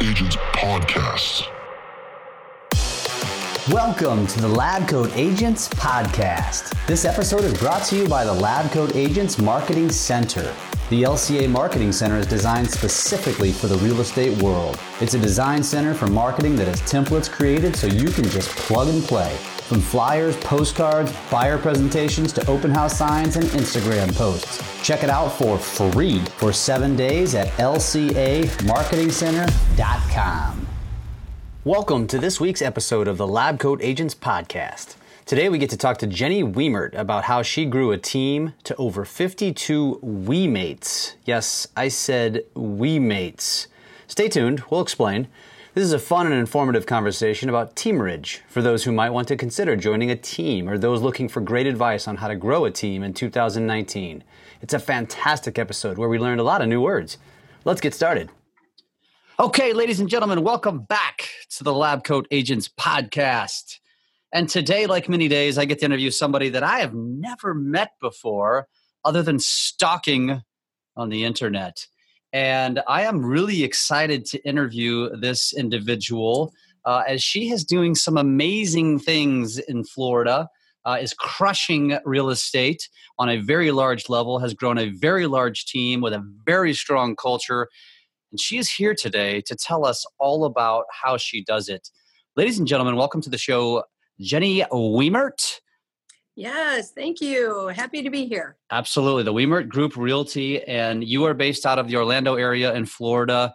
Agents Podcast. Welcome to the Lab Agents Podcast. This episode is brought to you by the Lab Agents Marketing Center. The LCA Marketing Center is designed specifically for the real estate world. It's a design center for marketing that has templates created so you can just plug and play. From flyers, postcards, buyer presentations to open house signs and Instagram posts. Check it out for free for seven days at lcamarketingcenter.com. Welcome to this week's episode of the Lab Coat Agents Podcast. Today we get to talk to Jenny Wiemert about how she grew a team to over 52 WeMates. Yes, I said WeMates. Stay tuned, we'll explain. This is a fun and informative conversation about teamerage for those who might want to consider joining a team or those looking for great advice on how to grow a team in 2019. It's a fantastic episode where we learned a lot of new words. Let's get started. Okay, ladies and gentlemen, welcome back to the Lab Coat Agents podcast. And today, like many days, I get to interview somebody that I have never met before other than stalking on the internet. And I am really excited to interview this individual uh, as she is doing some amazing things in Florida, uh, is crushing real estate on a very large level, has grown a very large team with a very strong culture. And she is here today to tell us all about how she does it. Ladies and gentlemen, welcome to the show, Jenny Wiemert. Yes, thank you. Happy to be here. Absolutely. The Wiemert Group Realty, and you are based out of the Orlando area in Florida.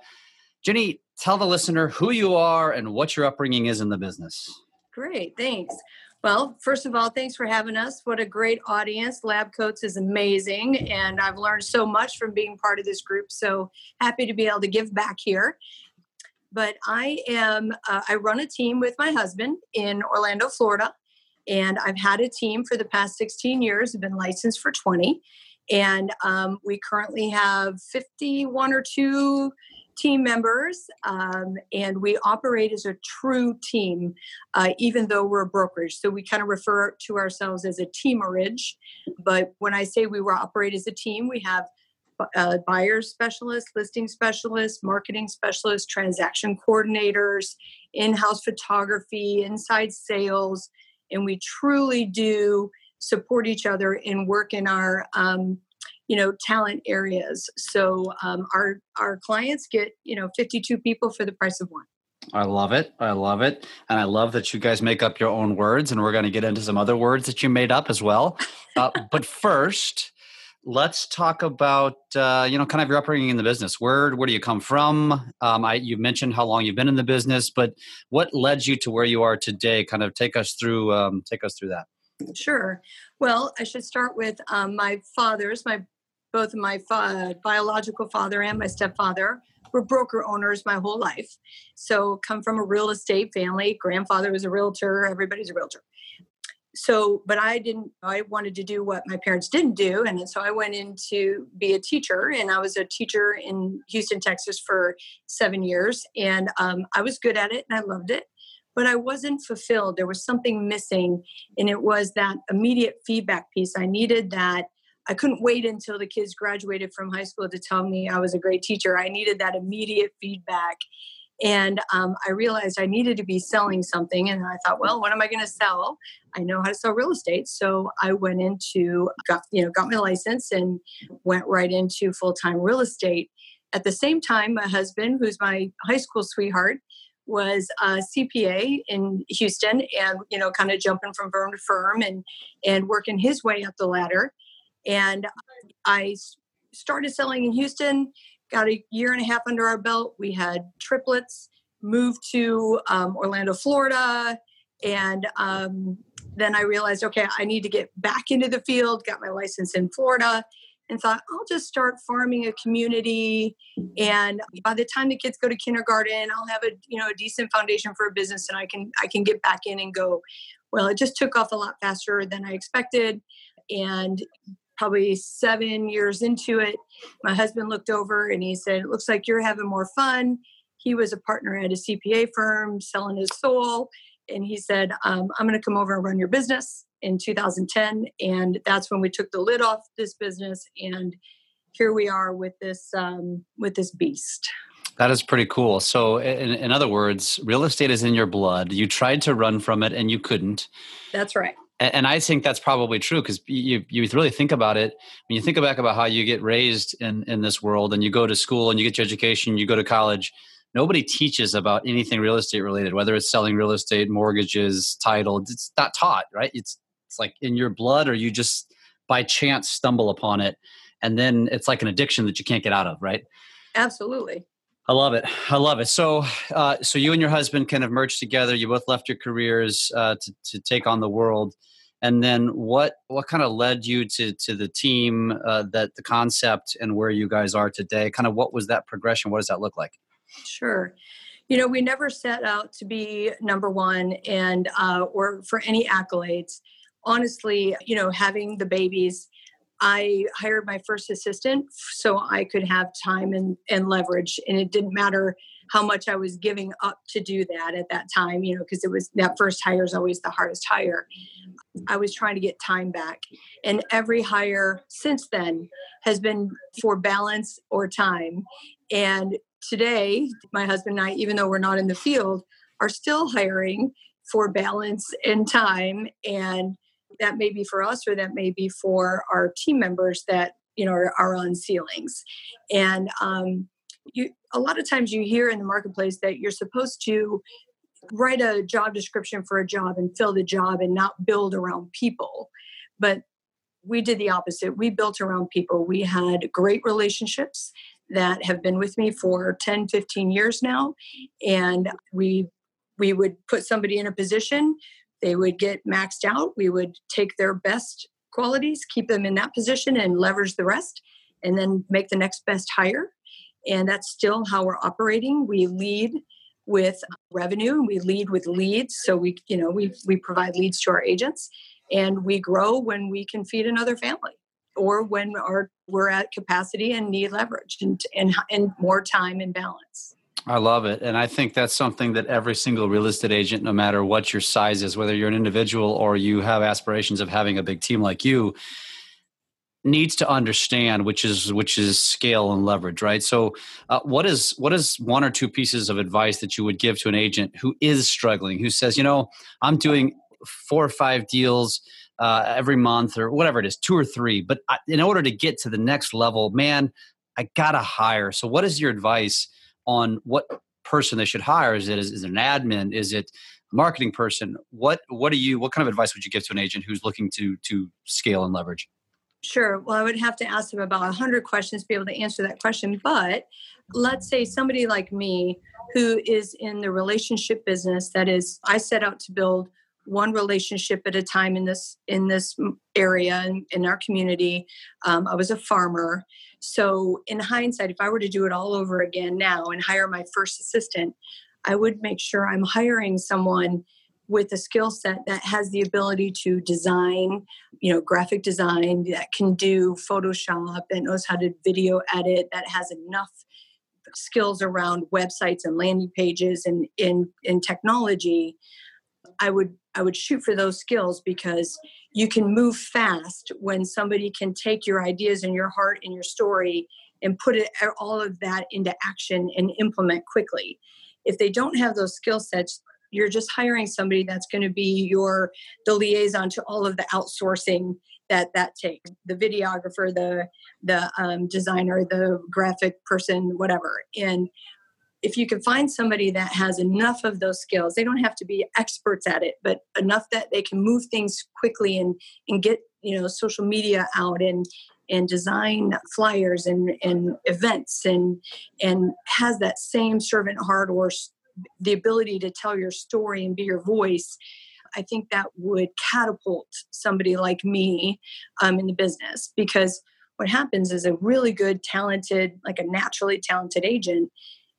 Jenny, tell the listener who you are and what your upbringing is in the business. Great, thanks. Well, first of all, thanks for having us. What a great audience. Lab Coats is amazing, and I've learned so much from being part of this group. So happy to be able to give back here. But I am, uh, I run a team with my husband in Orlando, Florida. And I've had a team for the past 16 years, I've been licensed for 20. And um, we currently have 51 or two team members, um, and we operate as a true team, uh, even though we're a brokerage. So we kind of refer to ourselves as a teamerage. But when I say we operate as a team, we have uh, buyers specialists, listing specialists, marketing specialists, transaction coordinators, in house photography, inside sales, and we truly do support each other and work in our um, you know talent areas so um, our our clients get you know 52 people for the price of one I love it. I love it. And I love that you guys make up your own words. And we're going to get into some other words that you made up as well. Uh, but first, let's talk about, uh, you know, kind of your upbringing in the business. Where, where do you come from? Um, I, you mentioned how long you've been in the business, but what led you to where you are today? Kind of take us through, um, take us through that. Sure. Well, I should start with um, my fathers, my both my fa- biological father and my stepfather were broker owners my whole life. So come from a real estate family. Grandfather was a realtor. Everybody's a realtor. So, but I didn't. I wanted to do what my parents didn't do, and so I went in to be a teacher. And I was a teacher in Houston, Texas, for seven years, and um, I was good at it, and I loved it but I wasn't fulfilled. There was something missing, and it was that immediate feedback piece. I needed that I couldn't wait until the kids graduated from high school to tell me I was a great teacher. I needed that immediate feedback. And um, I realized I needed to be selling something. And I thought, well, what am I going to sell? I know how to sell real estate. So I went into, got, you know, got my license and went right into full time real estate. At the same time, my husband, who's my high school sweetheart, was a CPA in Houston and, you know, kind of jumping from firm to firm and, and working his way up the ladder. And I started selling in Houston, got a year and a half under our belt. We had triplets, moved to um, Orlando, Florida. And um, then I realized, okay, I need to get back into the field, got my license in Florida, and thought I'll just start farming a community. And by the time the kids go to kindergarten, I'll have a you know a decent foundation for a business, and I can I can get back in and go. Well, it just took off a lot faster than I expected, and probably seven years into it, my husband looked over and he said, It looks like you're having more fun. He was a partner at a CPA firm selling his soul. And he said, um, I'm going to come over and run your business in 2010. And that's when we took the lid off this business. And here we are with this um, with this beast. That is pretty cool. So, in, in, other words, real estate is in your blood. You tried to run from it and you couldn't. That's right. And, and I think that's probably true because you, you really think about it. When you think back about how you get raised in, in this world and you go to school and you get your education, you go to college, nobody teaches about anything real estate related, whether it's selling real estate, mortgages, title. It's not taught, right? It's, it's like in your blood or you just by chance stumble upon it. And then it's like an addiction that you can't get out of, right? Absolutely. I love it. I love it. So, uh, so you and your husband kind of merged together. You both left your careers uh, to to take on the world. And then, what what kind of led you to to the team, uh, that the concept, and where you guys are today? Kind of what was that progression? What does that look like? Sure. You know, we never set out to be number one and uh, or for any accolades. Honestly, you know, having the babies I hired my first assistant so I could have time and, and leverage. And it didn't matter how much I was giving up to do that at that time, you know, because it was that first hire is always the hardest hire. I was trying to get time back. And every hire since then has been for balance or time. And today, my husband and I, even though we're not in the field, are still hiring for balance and time. And that may be for us or that may be for our team members that you know are, are on ceilings. And um, you a lot of times you hear in the marketplace that you're supposed to write a job description for a job and fill the job and not build around people. But we did the opposite. We built around people. We had great relationships that have been with me for 10 15 years now. And we we would put somebody in a position they would get maxed out. We would take their best qualities, keep them in that position, and leverage the rest, and then make the next best hire. And that's still how we're operating. We lead with revenue and we lead with leads so we you know we we provide leads to our agents and we grow when we can feed another family or when our we're at capacity and need leverage and and, and more time and balance I love it. And I think that's something that every single real estate agent, no matter what your size is, whether you're an individual or you have aspirations of having a big team like you, needs to understand which is which is scale and leverage right so uh, what is what is one or two pieces of advice that you would give to an agent who is struggling who says you know i'm doing four or five deals uh, every month or whatever it is two or three but I, in order to get to the next level man i gotta hire so what is your advice on what person they should hire. Is it is, is it an admin? Is it a marketing person? What what do you what kind of advice would you give to an agent who's looking to to scale and leverage? Sure. Well, I would have to ask them about 100 questions to be able to answer that question. But let's say somebody like me who is in the relationship business, that is, I set out to build one relationship at a time in this in this area in, in our community. Um, I was a farmer, so in hindsight, if I were to do it all over again now and hire my first assistant, I would make sure I'm hiring someone with a skill set that has the ability to design, you know, graphic design that can do Photoshop, that knows how to video edit, that has enough skills around websites and landing pages and in in technology I would I would shoot for those skills because you can move fast when somebody can take your ideas and your heart and your story and put it all of that into action and implement quickly. If they don't have those skill sets, you're just hiring somebody that's going to be your the liaison to all of the outsourcing that that takes the videographer the the um, designer the graphic person whatever and if you can find somebody that has enough of those skills they don't have to be experts at it but enough that they can move things quickly and and get you know social media out and and design flyers and and events and and has that same servant heart or the ability to tell your story and be your voice i think that would catapult somebody like me um, in the business. Because what happens is a really good talented like a naturally talented agent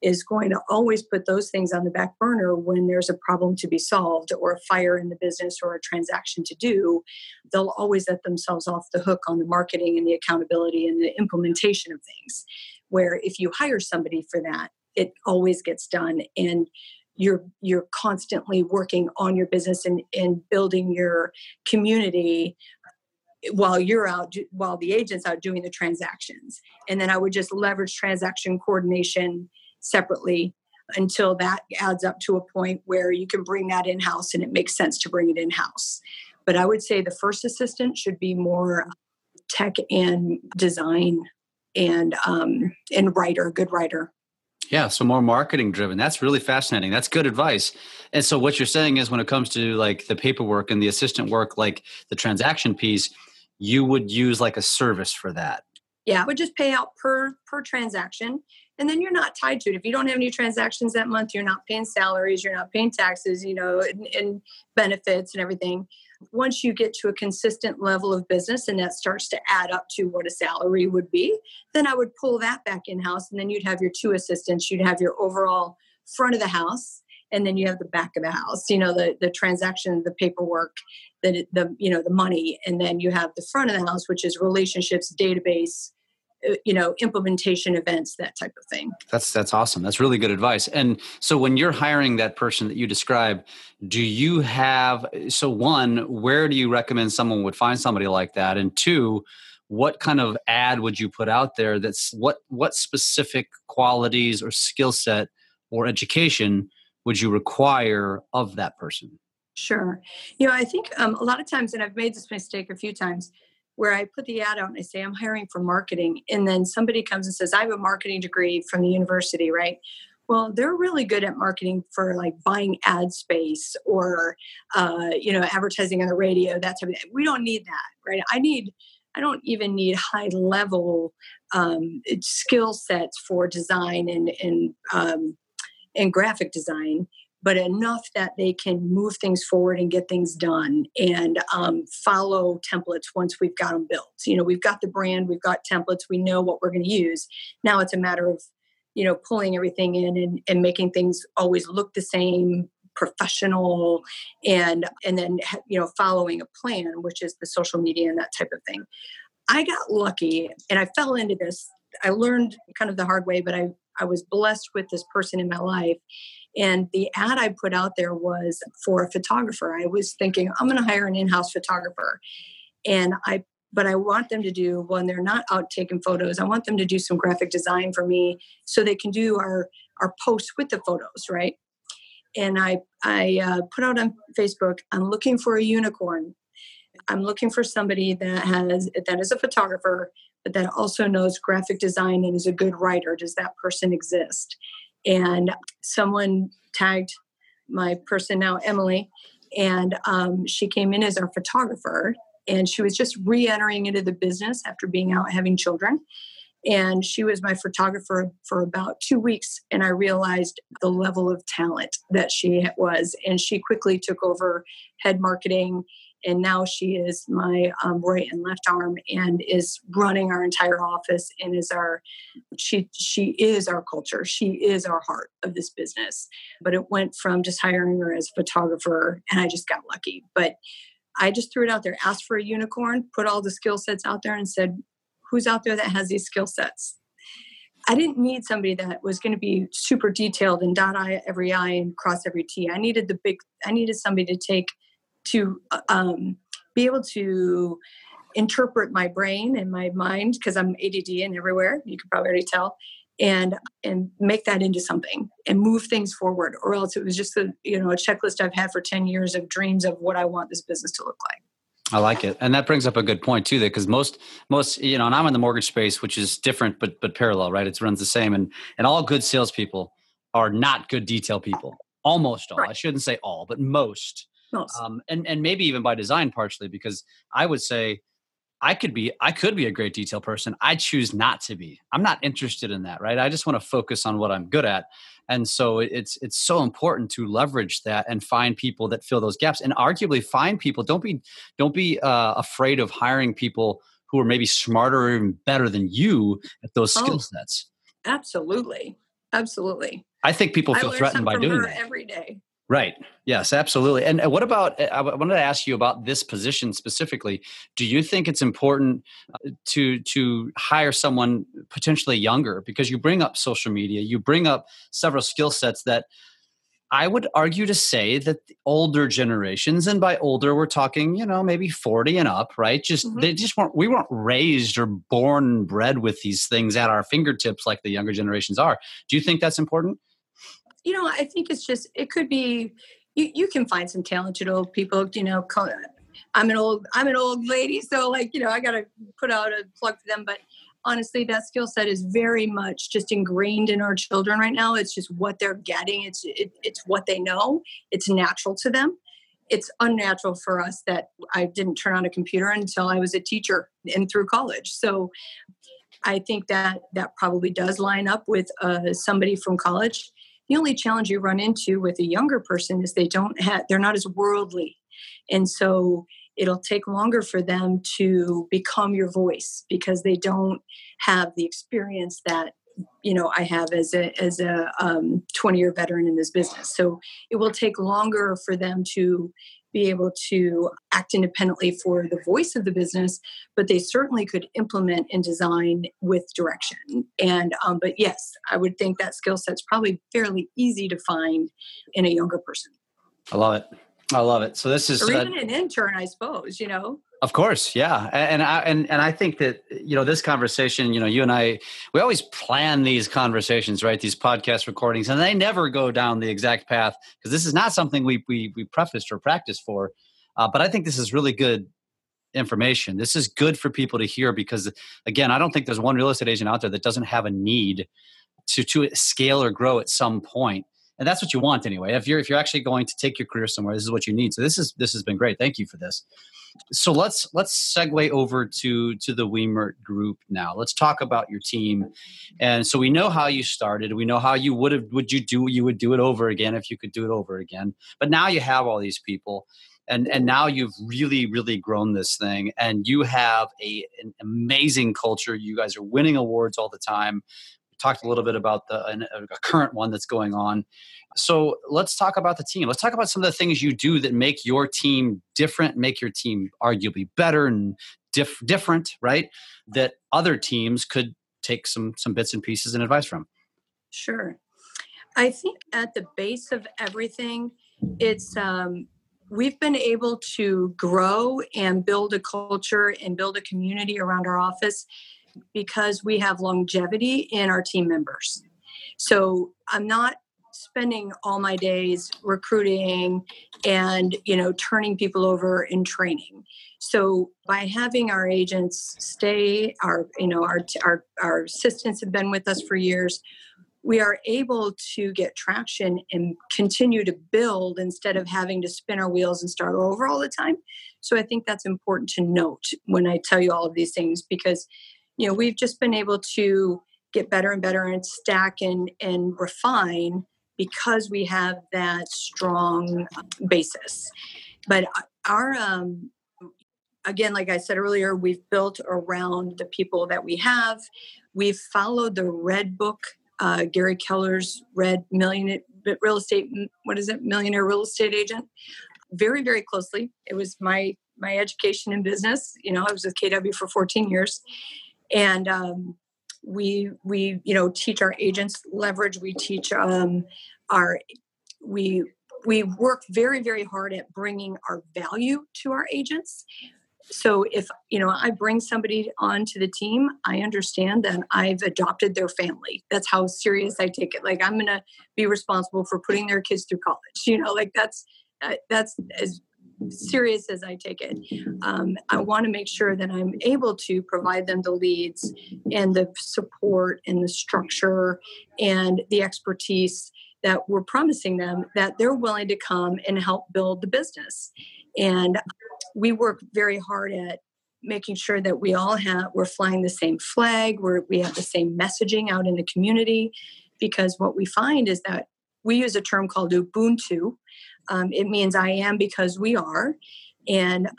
is going to always put those things on the back burner when there's a problem to be solved or a fire in the business or a transaction to do. They'll always let themselves off the hook on the marketing and the accountability and the implementation of things. Where if you hire somebody for that, it always gets done and you're you're constantly working on your business and, and building your community while you're out while the agent's out doing the transactions and then i would just leverage transaction coordination separately until that adds up to a point where you can bring that in house and it makes sense to bring it in house. But I would say the first assistant should be more tech and design and um, and writer, good writer. Yeah, so more marketing driven. That's really fascinating. That's good advice. And so what you're saying is when it comes to like the paperwork and the assistant work, like the transaction piece, you would use like a service for that. Yeah, I would just pay out per per transaction and then you're not tied to it. If you don't have any transactions that month, you're not paying salaries, you're not paying taxes, you know, and, and benefits and everything once you get to a consistent level of business and that starts to add up to what a salary would be, then I would pull that back in house. And then you'd have your two assistants, you'd have your overall front of the house, and then you have the back of the house, you know, the, the transaction, the paperwork, the, the, you know, the money. And then you have the front of the house, which is relationships, database, you know implementation events that type of thing. That's that's awesome. That's really good advice. And so when you're hiring that person that you describe do you have so one where do you recommend someone would find somebody like that? And two what kind of ad would you put out there that's what what specific qualities or skill set or education would you require of that person? Sure. You know i think um, a lot of times and i've made this mistake a few times where I put the ad out and I say, I'm hiring for marketing. And then somebody comes and says, I have a marketing degree from the university, right? Well, they're really good at marketing for like buying ad space or, uh, you know, advertising on the radio, that type of thing. We don't need that, right? I need, I don't even need high level um, skill sets for design and, and, um, and graphic design but enough that they can move things forward and get things done and um, follow templates once we've got them built. You know, we've got the brand, we've got templates, we know what we're going to use. Now it's a matter of, you know, pulling everything in and, and making things always look the same, professional, and and then you know following a plan, which is the social media and that type of thing. I got lucky and I fell into this. I learned kind of the hard way, but I I was blessed with this person in my life and the ad I put out there was for a photographer. I was thinking, I'm going to hire an in house photographer. And I, but I want them to do, when they're not out taking photos, I want them to do some graphic design for me so they can do our, our posts with the photos, right? And I, I uh, put out on Facebook, I'm looking for a unicorn. I'm looking for somebody that has, that is a photographer, but that also knows graphic design and is a good writer. Does that person exist? And someone tagged my person now emily and um, she came in as our photographer and she was just re-entering into the business after being out having children. And she was my photographer for about two weeks and i realized the level of talent that she was and she quickly took over head marketing and now she is my um, right and left arm and is running our entire office and is our she she is our culture she is our heart of this business but it went from just hiring her as a photographer and i just got lucky but i just threw it out there asked for a unicorn put all the skill sets out there and said who's out there that has these skill sets I didn't need somebody that was going to be super detailed and dot I every I and cross every T. I needed the big. I needed somebody to take to uh, um, be able to interpret my brain and my mind because I'm ADD and everywhere. You can probably already tell, and and make that into something and move things forward. Or else it was just a you know a checklist I've had for ten years of dreams of what I want this business to look like. I like it, and that brings up a good point too. That because most most you know, and I'm in the mortgage space, which is different but but parallel, right? It runs the same, and and all good salespeople are not good detail people. Almost all. Right. I shouldn't say all, but most um, and and maybe even by design partially because I would say I could be I could be a great detail person. I choose not to be. I'm not interested in that, right? I just want to focus on what I'm good at. And so it's it's so important to leverage that and find people that fill those gaps and arguably find people. Don't be don't be uh, afraid of hiring people who are maybe smarter or even better than you at those skill oh, sets. Absolutely. Absolutely. I think people feel threatened by doing that every day. Right. Yes, absolutely. And what about, I wanted to ask you about this position specifically. Do you think it's important uh, to, to hire someone potentially younger? Because you bring up social media, you bring up several skill sets that I would argue to say that the older generations, and by older we're talking, you know, maybe 40 and up, right? Just mm-hmm. they just weren't we weren't raised or born and bred with these things at our fingertips like the younger generations are. Do you think that's important? You know, I think it's just it could be you, you can find some talented old people, you know, I'm an old I'm an old lady, so like, you know, I gotta put out a plug for them, but honestly that skill set is very much just ingrained in our children right now. It's just what they're getting. It's it, it's what they know. It's natural to them. It's unnatural for us that i didn't turn on a computer until i was a teacher and through college. So i think that that probably does line up with uh, somebody from college the only challenge you run into with a younger person is they don't have they're not as worldly. And so it'll take longer for them to become your voice because they don't have the experience that you know i have as a as a um, 20 year veteran in this business. So it will take longer for them to be able to act independently for the voice of the business but they certainly could implement and design with direction and um, but yes i would think that skill set's probably fairly easy to find in a younger person i love it I love it. So this is or even uh, an intern, I suppose. You know. Of course, yeah, and I and and I think that you know this conversation. You know, you and I, we always plan these conversations, right? These podcast recordings, and they never go down the exact path because this is not something we we we prefaced or practiced for. Uh, but I think this is really good information. This is good for people to hear because, again, I don't think there's one real estate agent out there that doesn't have a need to to scale or grow at some point and that's what you want anyway if you're if you're actually going to take your career somewhere this is what you need so this is this has been great thank you for this so let's let's segue over to to the Wiemert group now. Let's talk about your team. And so we know how you started. We know how you would have would you do you would do it over again if you could do it over again. But now you have all these people and and now you've really really grown this thing and you have a an amazing culture. You guys are winning awards all the time talked a little bit about the a current one that's going on. So let's talk about the team. Let's talk about some of the things you do that make your team different, make your team arguably better and diff- different, right? That other teams could take some some bits and pieces and advice from. Sure. I think at the base of everything, it's um, we've been able to grow and build a culture and build a community around our office because we have longevity in our team members. So I'm not spending all my days recruiting and you know turning people over in training so by having our agents stay our you know our our, our assistants have been with us for years we are able to get traction and continue to build instead of having to spin our wheels and start over all the time so i think that's important to note when i tell you all of these things because you know we've just been able to get better and better and stack and and refine because we have that strong basis. But our um, again like i said earlier we've built around the people that we have. We've followed the red book uh, gary keller's red million real estate what is it? Millionaire real estate agent. Very very closely. It was my my education in business. You know i was with kw for 14 years and um, we we you know teach our agents leverage. We teach um, our we we work very very hard at bringing our value to our agents. So if you know i bring somebody onto the team i understand that i've adopted their family. That's how serious i take it. Like i'm to be responsible for putting their kids through college you know like that's uh, that's as serious as I take it. Um, I want to make sure that I'm able to provide them the leads and the support and the structure and the expertise that we're promising them that they're willing to come and help build the business. And we work very hard at making sure that we all have we're flying the same flag, we're, we have the same messaging out in the community because what we find is that we use a term called ubuntu um, it means I am because we are. And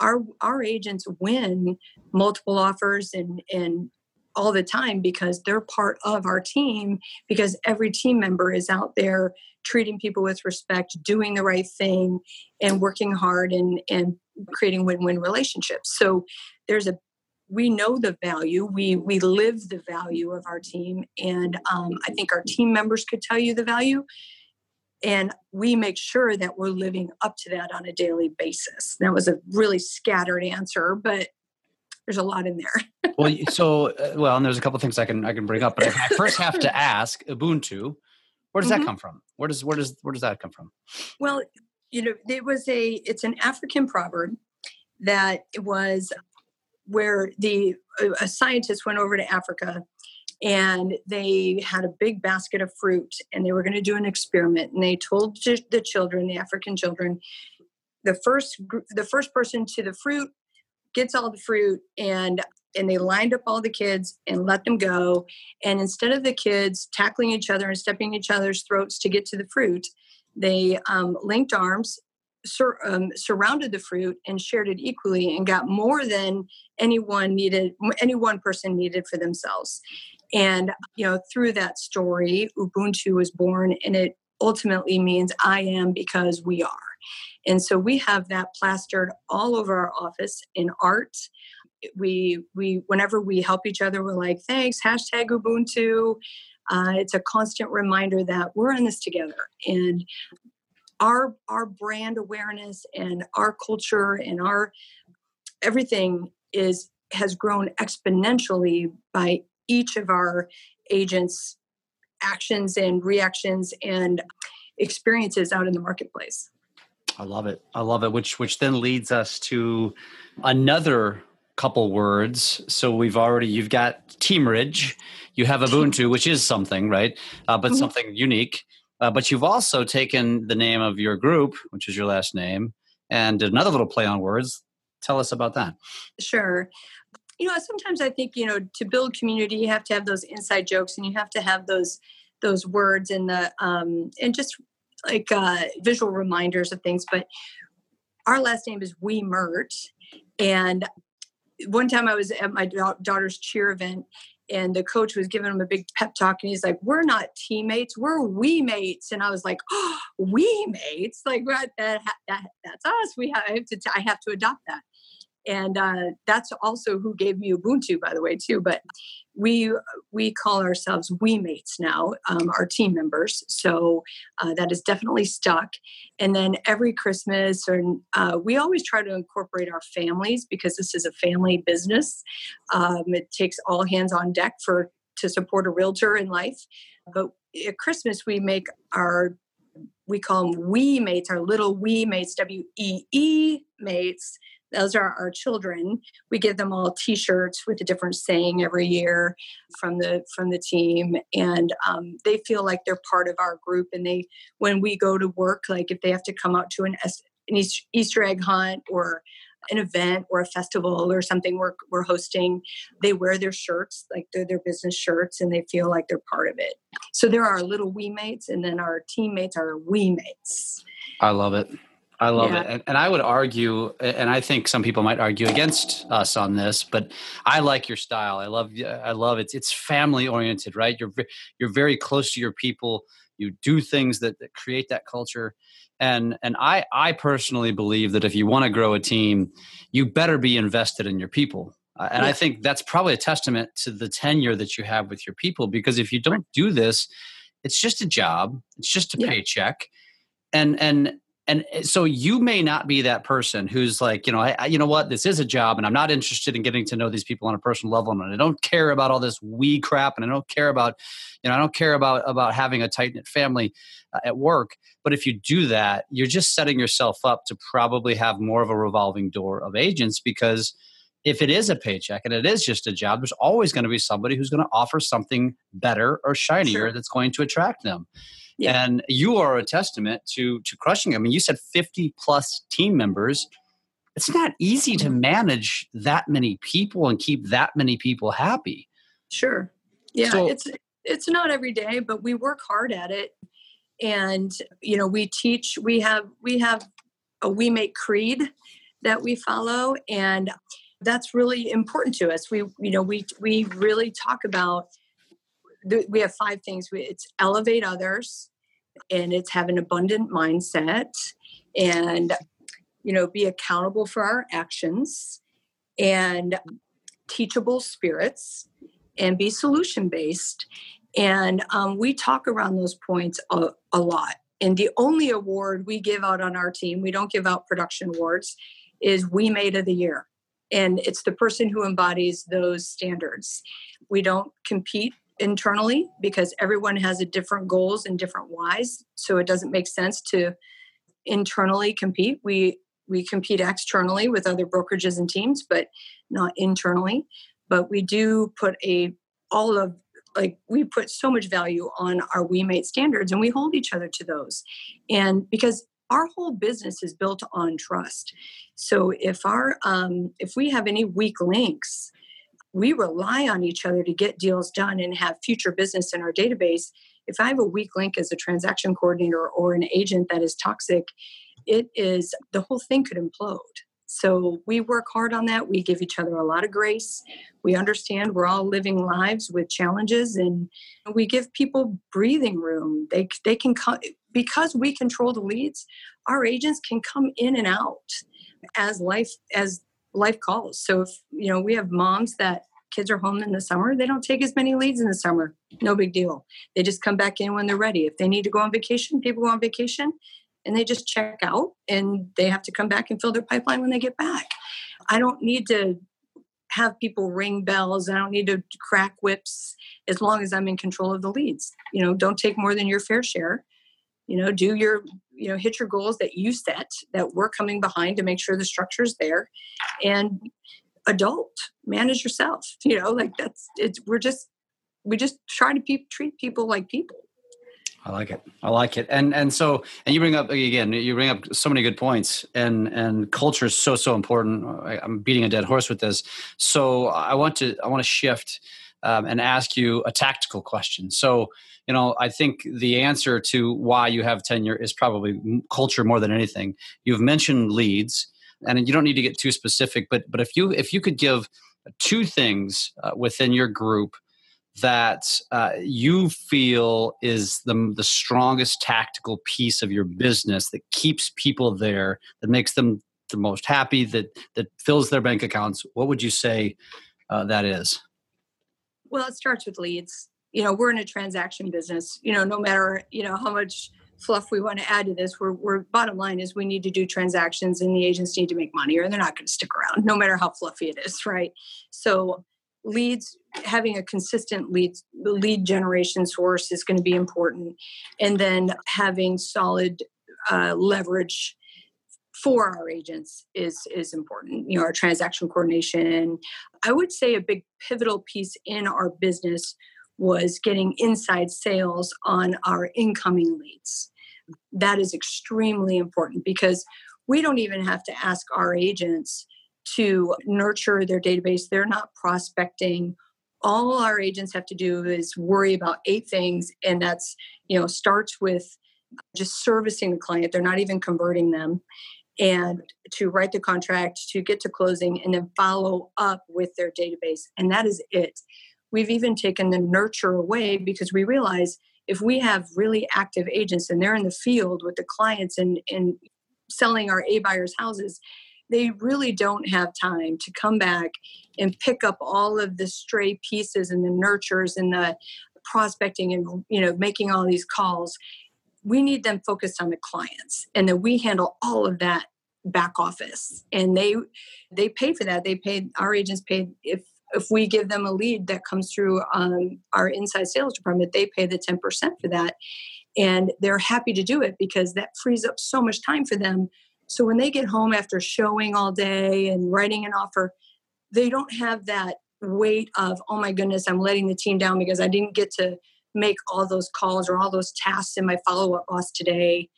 our our agents win multiple offers and and all the time because they're part of our team because every team member is out there treating people with respect doing the right thing and working hard and and creating win-win relationships. So there's a we know the value. We we live the value of our team. And um, i think our team members could tell you the value and we make sure that we're living up to that on a daily basis. That was a really scattered answer but there's a lot in there. Well so uh, well and there's a couple things i can i can bring up but i first have to ask ubuntu where does mm-hmm. that come from? Where does where does where does that come from? Well you know it was a it's an african proverb that was where the a scientist went over to africa and they had a big basket of fruit and they were going to do an experiment and they told the children the african children the first group, the first person to the fruit gets all the fruit and and they lined up all the kids and let them go and instead of the kids tackling each other and stepping each other's throats to get to the fruit they um, linked arms sur- um, surrounded the fruit and shared it equally and got more than anyone needed any one person needed for themselves and, you know, through that story, Ubuntu was born and it ultimately means I am because we are. And so we have that plastered all over our office in art. We we whenever we help each other, we're like, thanks, hashtag Ubuntu. Uh, it's a constant reminder that we're in this together. And our our brand awareness and our culture and our everything is has grown exponentially by each of our agents' actions and reactions and experiences out in the marketplace. I love it. I love it. Which which then leads us to another couple words. So we've already you've got teamerage, you have Ubuntu, which is something, right? Uh, but mm-hmm. something unique. Uh, but you've also taken the name of your group, which is your last name, and did another little play on words. Tell us about that. Sure you know sometimes i think you know to build community you have to have those inside jokes and you have to have those those words and the um and just like uh visual reminders of things. But our last name is Wiemert. And one time i was at my daughter's cheer event and the coach was giving him a big pep talk and he's like we're not teammates we're we mates. And i was like oh, we mates? Like that, that, that, that's us. We have, I have to i have to adopt that and uh, that's also who gave me ubuntu by the way too but we we call ourselves we mates now um, our team members. So uh, that is definitely stuck. And then every christmas and uh, we always try to incorporate our families because this is a family business. Um, it takes all hands on deck for to support a realtor in life. But at christmas we make our we call them we mates our little we mates w-e-e mates those are our children. We give them all t-shirts with a different saying every year from the from the team. And um, they feel like they're part of our group. And they when we go to work like if they have to come out to an, an easter egg hunt or an event or a festival or something we're, we're hosting they wear their shirts like they're their business shirts and they feel like they're part of it. So there are little we mates and then our teammates are we mates. I love it I love yeah. it. And, and, I would argue, and I think some people might argue against us on this, but I like your style. I love, I love it. It's family oriented, right? You're, you're very close to your people. You do things that, that create that culture. And, and I, I personally believe that if you want to grow a team, you better be invested in your people. Uh, and yeah. I think that's probably a testament to the tenure that you have with your people, because if you don't do this, it's just a job. It's just a yeah. paycheck. And, and, and eh, so you may not be that person who's like you know I, you know what? This is a job and i'm not interested in getting to know these people on a personal level and i don't care about all this we crap and i don't care about you know i don't care about about having a tight knit family uh, at work. But if you do that you're just setting yourself up to probably have more of a revolving door of agents because if it is a paycheck and it is just a job there's always going to be somebody who's going to offer something better or shinier sure. that's going to attract them yeah. And you are a testament to to crushing. I mean, you said 50 plus team members. It's not easy to mm-hmm. manage that many people and keep that many people happy. Sure. Yeah, so, it's it's not every day, but we work hard at it. And you know, we teach, we have we have a we make creed that we follow and that's really important to us. We you know, we we really talk about we have five things. It's elevate others, and it's have an abundant mindset, and you know, be accountable for our actions, and teachable spirits, and be solution based. And um, we talk around those points a, a lot. And the only award we give out on our team, we don't give out production awards, is WeMate of the Year. And it's the person who embodies those standards. We don't compete internally because everyone has a different goals and different whys. So it doesn't make sense to internally compete. We we compete externally with other brokerages and teams, but not internally. But we do put a all of like we put so much value on our we mate standards and we hold each other to those and because our whole business is built on trust so if our um, if we have any weak links we rely on each other to get deals done and have future business in our database if i have a weak link as a transaction coordinator or an agent that is toxic it is the whole thing could implode so we work hard on that. We give each other a lot of grace. We understand we're all living lives with challenges and we give people breathing room. They they can come because we control the leads, our agents can come in and out as life as life calls. So if you know we have moms that kids are home in the summer, they don't take as many leads in the summer. No big deal. They just come back in when they're ready. If they need to go on vacation, people go on vacation and they just check out and they have to come back and fill their pipeline when they get back. I don't need to have people ring bells. I don't need to crack whips as long as I'm in control of the leads. You know, don't take more than your fair share. You know, do your, you know, hit your goals that you set that we're coming behind to make sure the structure's there. And adult, manage yourself. You know, like that's it's we're just we just try to pe- treat people like people. I like it. I like it. And and so and you bring up again, you bring up so many good points. And and culture is so so important. I'm beating a dead horse with this. So I want to I want to shift um, and ask you a tactical question. So you know I think the answer to why you have tenure is probably culture more than anything. You've mentioned leads, and you don't need to get too specific. But but if you if you could give two things uh, within your group that uh, you feel is the, the strongest tactical piece of your business that keeps people there, that makes them the most happy, that that fills their bank accounts? What would you say uh, that is? Well, it starts with leads. You know, we're in a transaction business. You know, no matter you know how much fluff we want to add to this, we're, we're bottom line is we need to do transactions, and the agents need to make money, or they're not going to stick around, no matter how fluffy it is, right? So leads having a consistent lead lead generation source is going to be important and then having solid uh, leverage for our agents is is important you know our transaction coordination i would say a big pivotal piece in our business was getting inside sales on our incoming leads that is extremely important because we don't even have to ask our agents to nurture their database. They're not prospecting. All our agents have to do is worry about eight things, and that's, you know, starts with just servicing the client. They're not even converting them. And to write the contract, to get to closing, and then follow up with their database. And that is it. We've even taken the nurture away because we realize if we have really active agents and they're in the field with the clients and, and selling our A buyers houses, they really don't have time to come back and pick up all of the stray pieces and the nurtures and the prospecting and you know making all these calls we need them focused on the clients and then we handle all of that back office. And they they pay for that. They pay our agents pay if if we give them a lead that comes through um, our inside sales department they pay the 10% for that. And they're happy to do it because that frees up so much time for them. So when they get home after showing all day and writing an offer, they don't have that weight of, oh my goodness, I'm letting the team down because I didn't get to make all those calls or all those tasks in my follow-up boss today.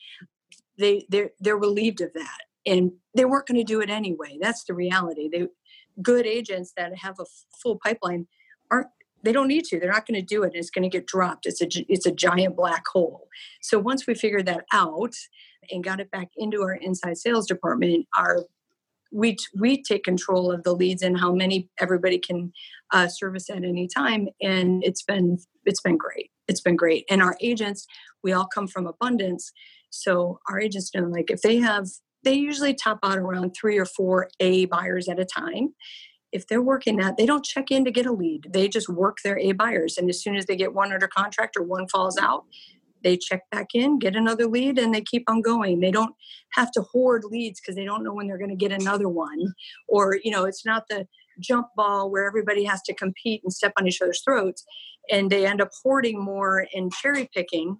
They they're they're relieved of that. And they weren't going to do it anyway. That's the reality. They good agents that have a full pipeline aren't they don't need to they're not going to do it it's going to get dropped it's a it's a giant black hole so once we figured that out and got it back into our inside sales department, our we we take control of the leads and how many everybody can uh, service at any time, and it's been it's been great. It's been great, and our agents we all come from abundance, so our agents know like if they have they usually top out around three or four A buyers at a time. If they're working that, they don't check in to get a lead. They just work their A buyers. And as soon as they get one under contract or one falls out, they check back in, get another lead, and they keep on going. They don't have to hoard leads because they don't know when they're going to get another one. Or, you know, it's not the jump ball where everybody has to compete and step on each other's throats and they end up hoarding more and cherry picking.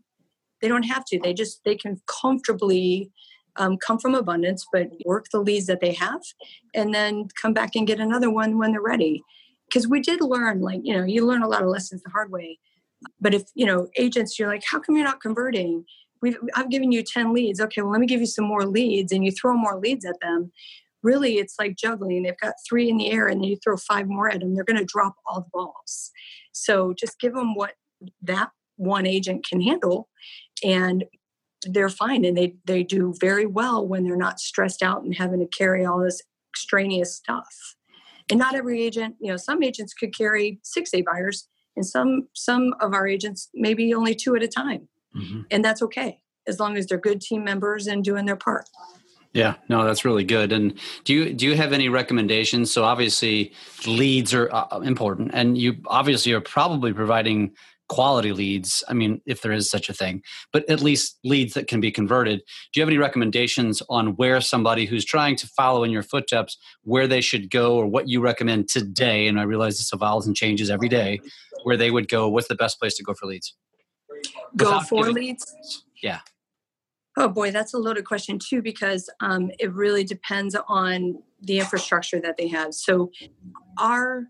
They don't have to. They just, they can comfortably um, come from abundance, but work the leads that they have and then come back and get another one when they're ready. Because we did learn, like, you know, you learn a lot of lessons the hard way but if, you know, agents, you're like, how come you're not converting? We've, I've given you 10 leads. Okay, well, let me give you some more leads. And you throw more leads at them. Really, it's like juggling. They've got three in the air and then you throw five more at them. They're going to drop all the balls. So just give them what that one agent can handle and they're fine and they they do very well when they're not stressed out and having to carry all this extraneous stuff and not every agent you know some agents could carry six a buyers and some some of our agents maybe only two at a time mm-hmm. and that's okay as long as they're good team members and doing their part yeah no that's really good. And do you do you have any recommendations? So obviously leads are uh, important and you obviously are probably providing quality leads i mean if there is such a thing but at least leads that can be converted. Do you have any recommendations on where somebody who's trying to follow in your footsteps where they should go or what you recommend today? And i realize this evolves and changes every day where they would go what's the best place to go for leads? Go Without for giving, leads? Yeah oh boy that's a loaded question too because um, it really depends on the infrastructure that they have so our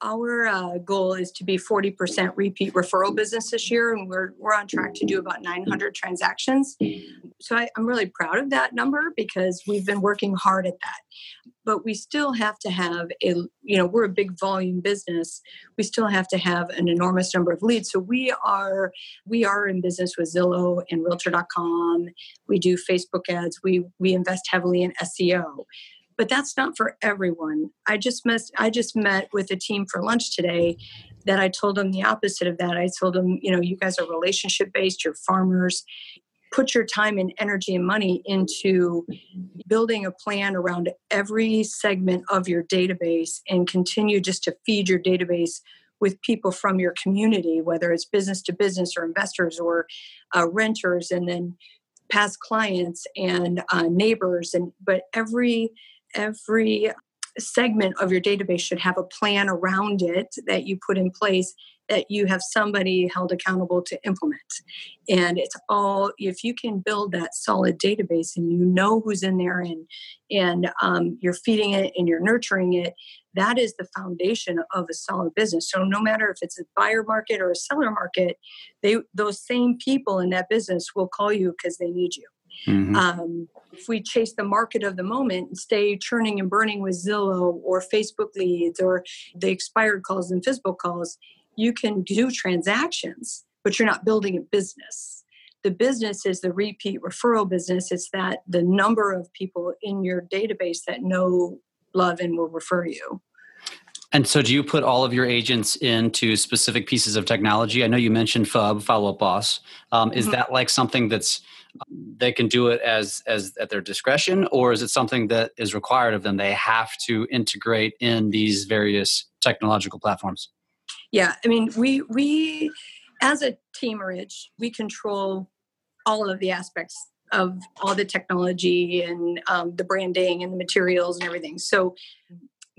our uh, goal is to be 40% repeat referral business this year, and we're, we're on track to do about 900 transactions. So I, I'm really proud of that number because we've been working hard at that. But we still have to have a, you know, we're a big volume business. We still have to have an enormous number of leads. So we are, we are in business with Zillow and Realtor.com. We do Facebook ads. We we invest heavily in SEO but that's not for everyone. I just met I just met with a team for lunch today that I told them the opposite of that. I told them, you know, you guys are relationship based, you're farmers. Put your time and energy and money into building a plan around every segment of your database and continue just to feed your database with people from your community, whether it's business to business or investors or uh, renters, and then past clients and uh, neighbors. And but every every segment of your database should have a plan around it that you put in place that you have somebody held accountable to implement. And it's all if you can build that solid database and you know who's in there and and um, you're feeding it and you're nurturing it, that is the foundation of a solid business. So no matter if it's a buyer market or a seller market, they those same people in that business will call you because they need you. Mm-hmm. Um, if we chase the market of the moment and stay churning and burning with Zillow or Facebook leads or the expired calls and physical calls, you can do transactions, but you're not building a business. The business is the repeat referral business. It's that the number of people in your database that know, love, and will refer you. And so, do you put all of your agents into specific pieces of technology? I know you mentioned FUB, Follow Up Boss. Um, is mm-hmm. that like something that's they can do it as as at their discretion, or is it something that is required of them? They have to integrate in these various technological platforms. Yeah, I mean, we we as a team, Rich, we control all of the aspects of all the technology and um, the branding and the materials and everything. So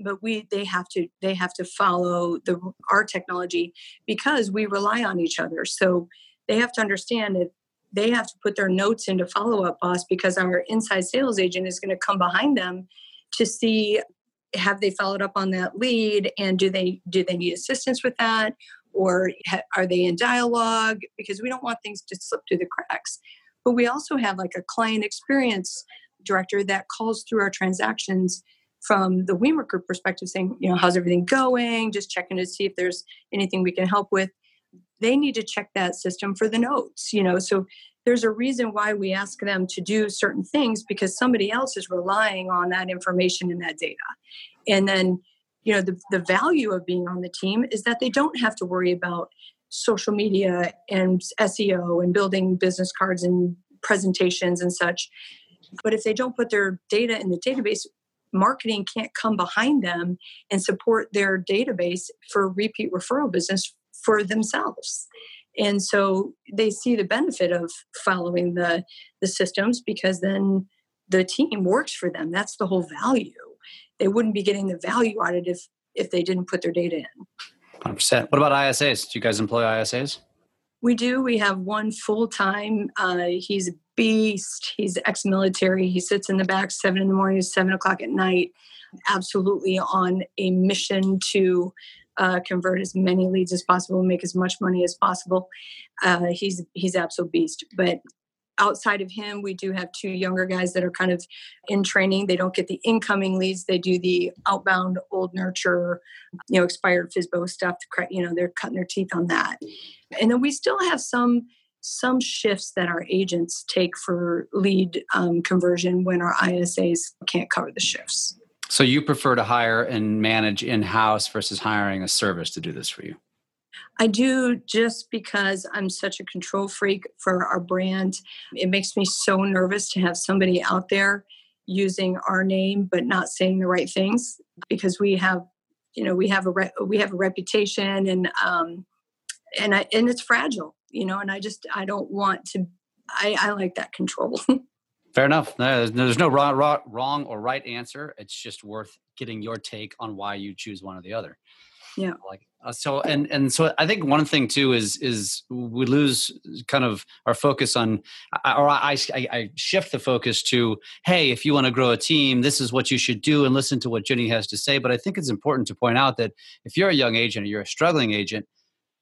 but we they have to they have to follow the our technology because we rely on each other so they have to understand that they have to put their notes into follow up boss because our inside sales agent is going to come behind them to see have they followed up on that lead and do they do they need assistance with that or ha, are they in dialogue because we don't want things to slip through the cracks but we also have like a client experience director that calls through our transactions from the Wemert Group perspective, saying, you know, how's everything going? Just checking to see if there's anything we can help with. They need to check that system for the notes, you know. So there's a reason why we ask them to do certain things because somebody else is relying on that information and that data. And then, you know, the, the value of being on the team is that they don't have to worry about social media and SEO and building business cards and presentations and such. But if they don't put their data in the database, marketing can't come behind them and support their database for repeat referral business for themselves and so they see the benefit of following the the systems because then the team works for them. That's the whole value. They wouldn't be getting the value out of it if if they didn't put their data in. 100% what about isas do you guys employ isas we do. We have one full-time. Uh, he's a beast. He's ex-military. He sits in the back seven in the morning seven o'clock at night absolutely on a mission to uh, convert as many leads as possible, make as much money as possible. Uh, he's he's absolute beast. But outside of him, we do have two younger guys that are kind of in training. They don't get the incoming leads; they do the outbound old nurture, you know, expired FSBO stuff. You know, they're cutting their teeth on that. And then we still have some some shifts that our agents take for lead um, conversion when our ISAs can't cover the shifts. So you prefer to hire and manage in house versus hiring a service to do this for you? I do just because I'm such a control freak for our brand. It makes me so nervous to have somebody out there using our name but not saying the right things because we have you know we have a re- we have a reputation and um and I and it's fragile you know and I just I don't want to I I like that control Fair enough. There's no wrong, wrong or right answer. It's just worth getting your take on why you choose one or the other. Yeah. Like uh, so, and and so I think one thing too is is we lose kind of our focus on, or I, I, I shift the focus to, hey, if you want to grow a team, this is what you should do, and listen to what Jenny has to say. But I think it's important to point out that if you're a young agent or you're a struggling agent,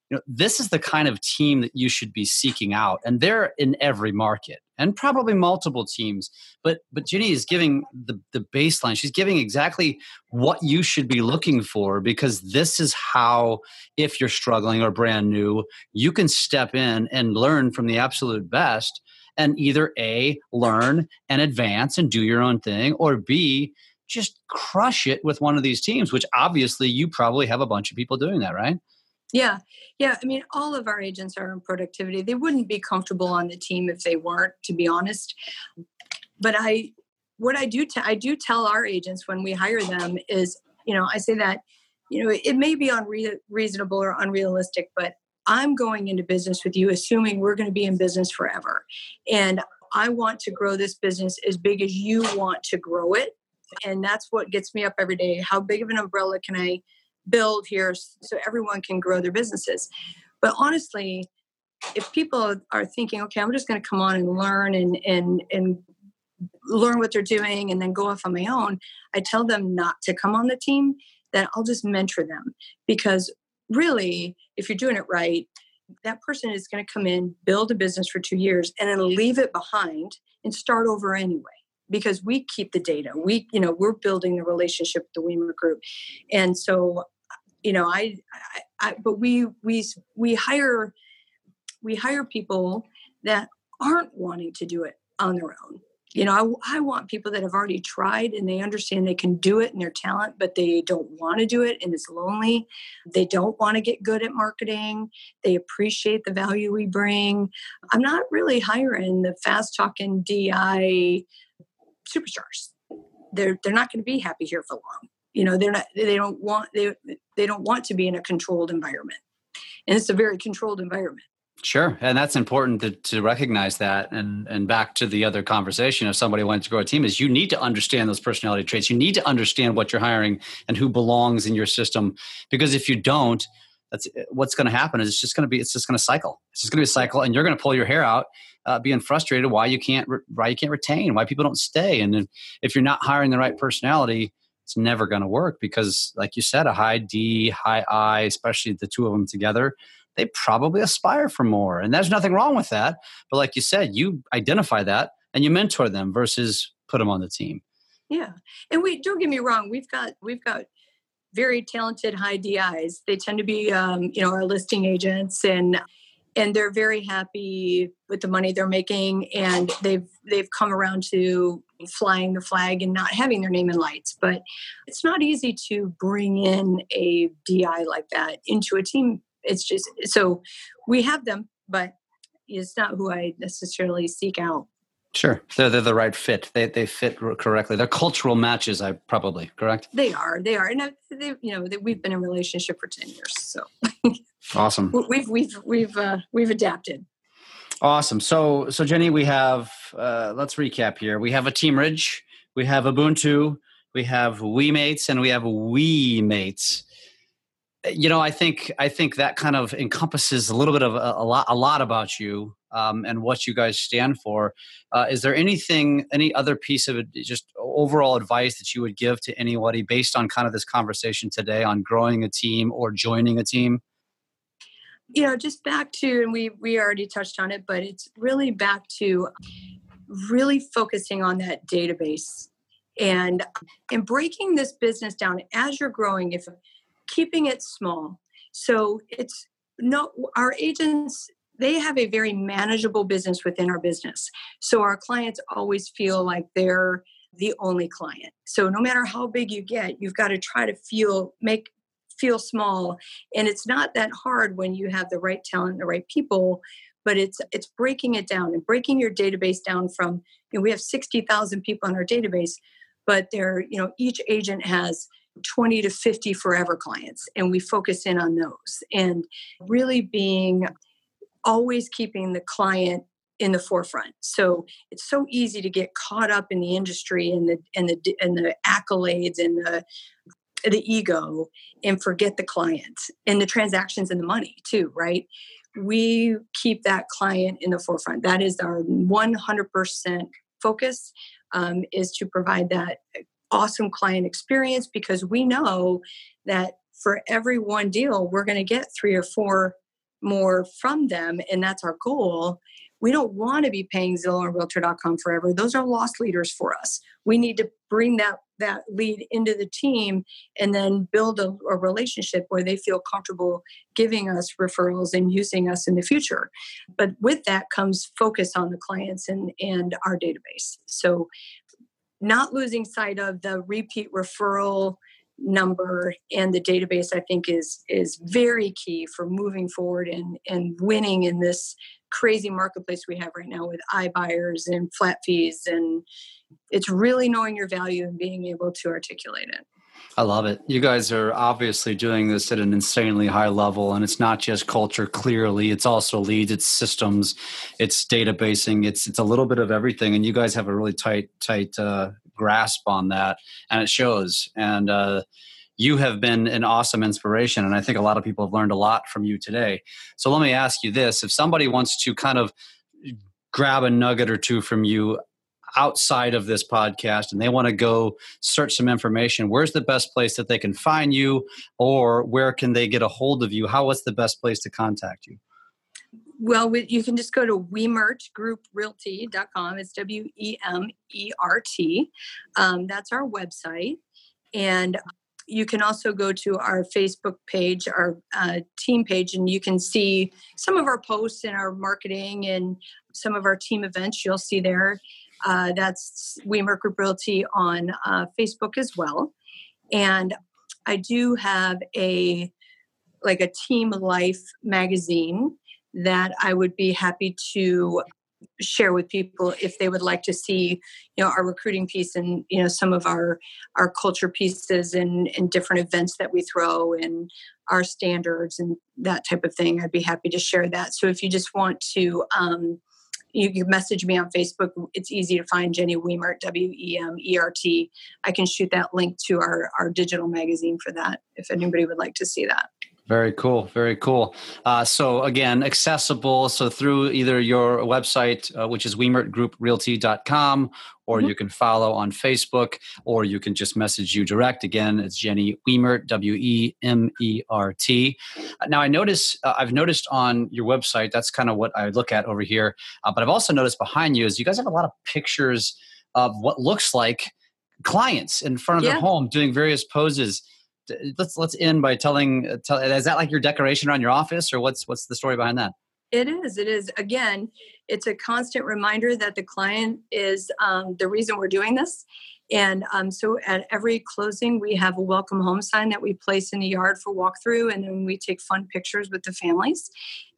you know this is the kind of team that you should be seeking out and they're in every market and probably multiple teams but but Jenny is giving the the baseline. She's giving exactly what you should be looking for because this is how if you're struggling or brand new you can step in and learn from the absolute best and either a learn and advance and do your own thing or b just crush it with one of these teams which obviously you probably have a bunch of people doing that right yeah. Yeah. I mean, all of our agents are in productivity. They wouldn't be comfortable on the team if they weren't, to be honest. But I, what I do, t- I do tell our agents when we hire them is, you know, I say that, you know, it may be unreasonable or unrealistic, but I'm going into business with you assuming we're going to be in business forever. And I want to grow this business as big as you want to grow it. And that's what gets me up every day. How big of an umbrella can I build here so everyone can grow their businesses. But honestly, if people are thinking, okay, I'm just going to come on and learn and and and learn what they're doing and then go off on my own, I tell them not to come on the team. That I'll just mentor them because really, if you're doing it right, that person is going to come in, build a business for two years, and then leave it behind and start over anyway because we keep the data we you know we're building the relationship with the wemert group and so you know I, I, I but we we we hire we hire people that aren't wanting to do it on their own. You know I, I want people that have already tried and they understand they can do it and their talent but they don't want to do it and it's lonely. They don't want to get good at marketing. They appreciate the value we bring. I'm not really hiring the fast talking di superstars. They're they're not going to be happy here for long you know they're not they don't want they they don't want to be in a controlled environment and it's a very controlled environment Sure, and that's important to, to recognize that. And and back to the other conversation, if somebody wants to grow a team, is you need to understand those personality traits. You need to understand what you're hiring and who belongs in your system. Because if you don't, that's what's going to happen. Is it's just going to be it's just going to cycle. It's just going to be a cycle, and you're going to pull your hair out, uh, being frustrated why you can't why you can't retain, why people don't stay. And if you're not hiring the right personality, it's never going to work because like you said a high d high i especially the two of them together they probably aspire for more and there's nothing wrong with that. But like you said you identify that and you mentor them versus put them on the team. Yeah and we don't get me wrong we've got we've got very talented high dis they tend to be um, you know our listing agents and and they're very happy with the money they're making and they've they've come around to flying the flag and not having their name in lights. But it's not easy to bring in a di like that into a team. It's just so we have them but it's not who i necessarily seek out Sure, they're they're the right fit. They they fit correctly. They're cultural matches. I probably correct. They are. They are, and they, you know they, we've been in relationship for ten years. So awesome. We've we've we've uh, we've adapted. Awesome. So so Jenny, we have uh, let's recap here. We have a teamerage. we have Ubuntu, we have WeMates, and we have WeMates you know, I think I think that kind of encompasses a little bit of a, a lot a lot about you um, and what you guys stand for. Uh, is there anything, any other piece of just overall advice that you would give to anybody based on kind of this conversation today on growing a team or joining a team? You know, just back to, and we we already touched on it, but it's really back to really focusing on that database and and breaking this business down as you're growing. If keeping it small. So it's no, our agents, they have a very manageable business within our business. So our clients always feel like they're the only client. So no matter how big you get, you've got to try to feel, make, feel small. And it's not that hard when you have the right talent, the right people, but it's it's breaking it down and breaking your database down from you know, we have 60,000 people in our database, but they're, you know, each agent has 20 to 50 forever clients and we focus in on those. And really being always keeping the client in the forefront. So it's so easy to get caught up in the industry and the and the and the accolades and the the ego and forget the client and the transactions and the money too right? We keep that client in the forefront. That is our 100% focus um, is to provide that awesome client experience because we know that for every one deal, we're going to get three or four more from them, and that's our goal. We don't want to be paying Zillow and Realtor.com forever. Those are lost leaders for us. We need to bring that that lead into the team and then build a, a relationship where they feel comfortable giving us referrals and using us in the future. But with that comes focus on the clients and and our database. So not losing sight of the repeat referral number and the database i think is is very key for moving forward and and winning in this crazy marketplace we have right now with iBuyers and flat fees. And it's really knowing your value and being able to articulate it I love it. You guys are obviously doing this at an insanely high level, and it's not just culture. Clearly, it's also leads, it's systems, it's databasing, it's it's a little bit of everything. And you guys have a really tight tight uh, grasp on that, and it shows. And uh, you have been an awesome inspiration, and I think a lot of people have learned a lot from you today. So let me ask you this: If somebody wants to kind of grab a nugget or two from you outside of this podcast and they want to go search some information, where's the best place that they can find you or where can they get a hold of you? How what's the best place to contact you? Well, you can just go to wemertgrouprealty.com. It's W E M E R T. Um, that's our website. And you can also go to our Facebook page, our uh, team page, and you can see some of our posts and our marketing and some of our team events. You'll see there. Uh, that's Wemert Group Realty on uh, Facebook as well. And I do have a like a team life magazine that I would be happy to share with people if they would like to see you know our recruiting piece and you know some of our our culture pieces and and different events that we throw and our standards and that type of thing i'd be happy to share that so if you just want to um, you can message me on Facebook. It's easy to find Jenny Wemert, W E M E R T. I can shoot that link to our, our digital magazine for that if anybody would like to see that. Very cool. Very cool. Uh, so again, accessible. So through either your website, uh, which is wemertgrouprealty.com, or mm-hmm. you can follow on Facebook, or you can just message you direct. Again, it's Jenny Wemert, W E M E R T. Uh, now, I notice uh, I've noticed on your website. That's kind of what I look at over here. Uh, but I've also noticed behind you is you guys have a lot of pictures of what looks like clients in front of yeah. their home doing various poses let's let's end by telling uh, tell, is that like your decoration around your office or what's what's the story behind that? It is it is. Again it's a constant reminder that the client is um, the reason we're doing this And um, so at every closing, we have a welcome home sign that we place in the yard for walkthrough, and then we take fun pictures with the families.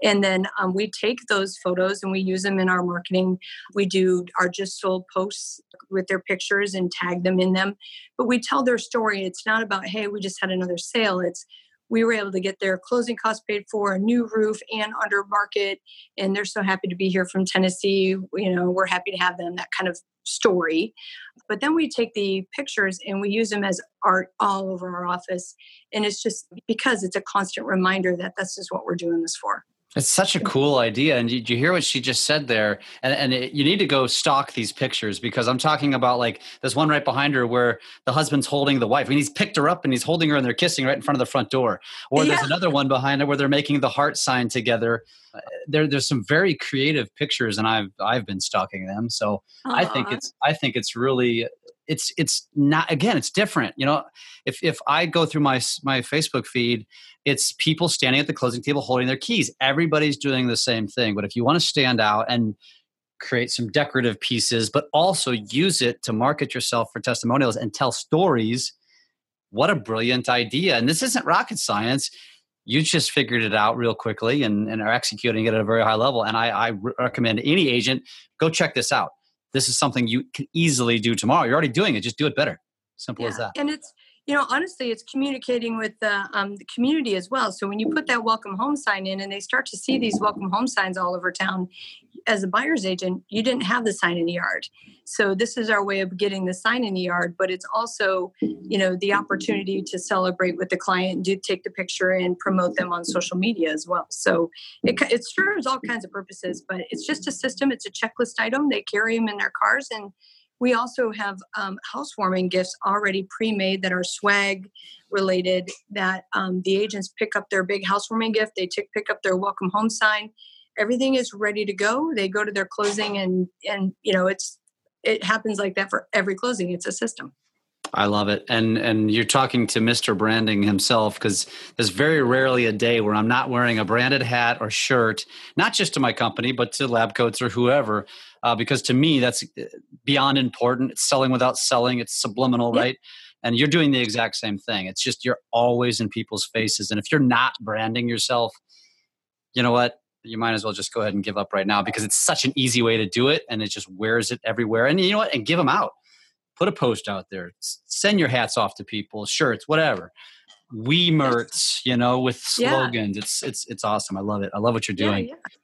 And then um, we take those photos and we use them in our marketing. We do our just sold posts with their pictures and tag them in them. But we tell their story. It's not about, hey, we just had another sale. It's we were able to get their closing costs paid for, a new roof, and under market. And they're so happy to be here from Tennessee. You know, we're happy to have them, that kind of story. But then we take the pictures and we use them as art all over our office. And it's just because it's a constant reminder that this is what we're doing this for. It's such a cool idea. And you, you hear what she just said there? And, and it, you need to go stalk these pictures because I'm talking about like this one right behind her where the husband's holding the wife. I mean, he's picked her up and he's holding her and they're kissing right in front of the front door. Or yeah. there's another one behind her where they're making the heart sign together. Uh, there, there's some very creative pictures and I've, I've been stalking them. So Aww. I think it's, I think it's really it's it's not again it's different you know? If if i go through my my facebook feed it's people standing at the closing table holding their keys. Everybody's doing the same thing but if you want to stand out and create some decorative pieces but also use it to market yourself for testimonials and tell stories what a brilliant idea. And this isn't rocket science. You just figured it out real quickly and, and are executing it at a very high level. And I, I recommend any agent go check this out this is something you can easily do tomorrow. You're already doing it. Just do it better. Simple yeah. as that. And it's, you know, honestly, it's communicating with the, um, the community as well. So when you put that welcome home sign in and they start to see these welcome home signs all over town, as a buyer's agent, you didn't have the sign in the yard. So this is our way of getting the sign in the yard, but it's also, you know, the opportunity to celebrate with the client, do take the picture and promote them on social media as well. So it, it serves all kinds of purposes, but it's just a system. It's a checklist item. They carry them in their cars and we also have um, housewarming gifts already pre-made that are swag related that um, the agents pick up their big housewarming gift they t- pick up their welcome home sign. Everything is ready to go. They go to their closing and and you know it's it happens like that for every closing. It's a system I love it. And and you're talking to Mr. Branding himself because there's very rarely a day where I'm not wearing a branded hat or shirt, not just to my company, but to lab coats or whoever. Uh, because to me, that's uh, beyond important. It's selling without selling. It's subliminal, right? And you're doing the exact same thing. It's just you're always in people's faces. And if you're not branding yourself, you know what? you might as well just go ahead and give up right now because it's such an easy way to do it and it just wears it everywhere. And you know what? And give them out. Put a post out there. Send your hats off to people, shirts, whatever. We merch, you know, with slogans. Yeah. It's it's it's awesome. I love it. I love what you're doing. Yeah, yeah.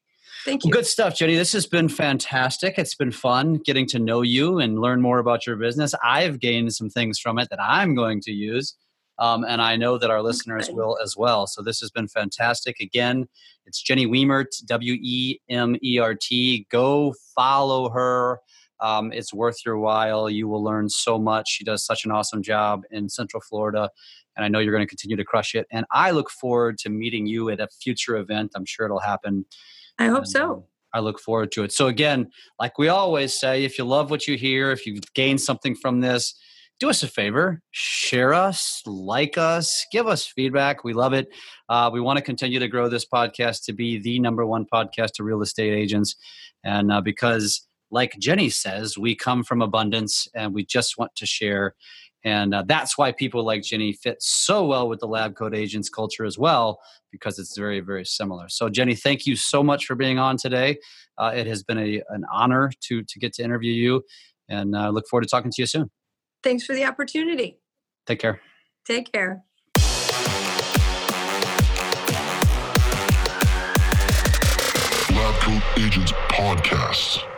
Thank you. Well, good stuff, Jenny. This has been fantastic. It's been fun getting to know you and learn more about your business. I've gained some things from it that I'm going to use. Um, and I know that our listeners will as well. So this has been fantastic. Again, it's Jenny Wemert, W E M E R T. Go follow her. Um, it's worth your while. You will learn so much. She does such an awesome job in Central Florida, and I know you're going to continue to crush it. And I look forward to meeting you at a future event. I'm sure it'll happen. I hope and, so. Um, I look forward to it. So again, like we always say, if you love what you hear, if you gain something from this, do us a favor share us like us give us feedback we love it uh, we want to continue to grow this podcast to be the number one podcast to real estate agents and uh, because like jenny says we come from abundance and we just want to share and uh, that's why people like jenny fit so well with the lab coat agents culture as well because it's very very similar so jenny thank you so much for being on today uh, it has been a, an honor to to get to interview you and i uh, look forward to talking to you soon Thanks for the opportunity. Take care. Take care. Lab Coat Agents Podcast.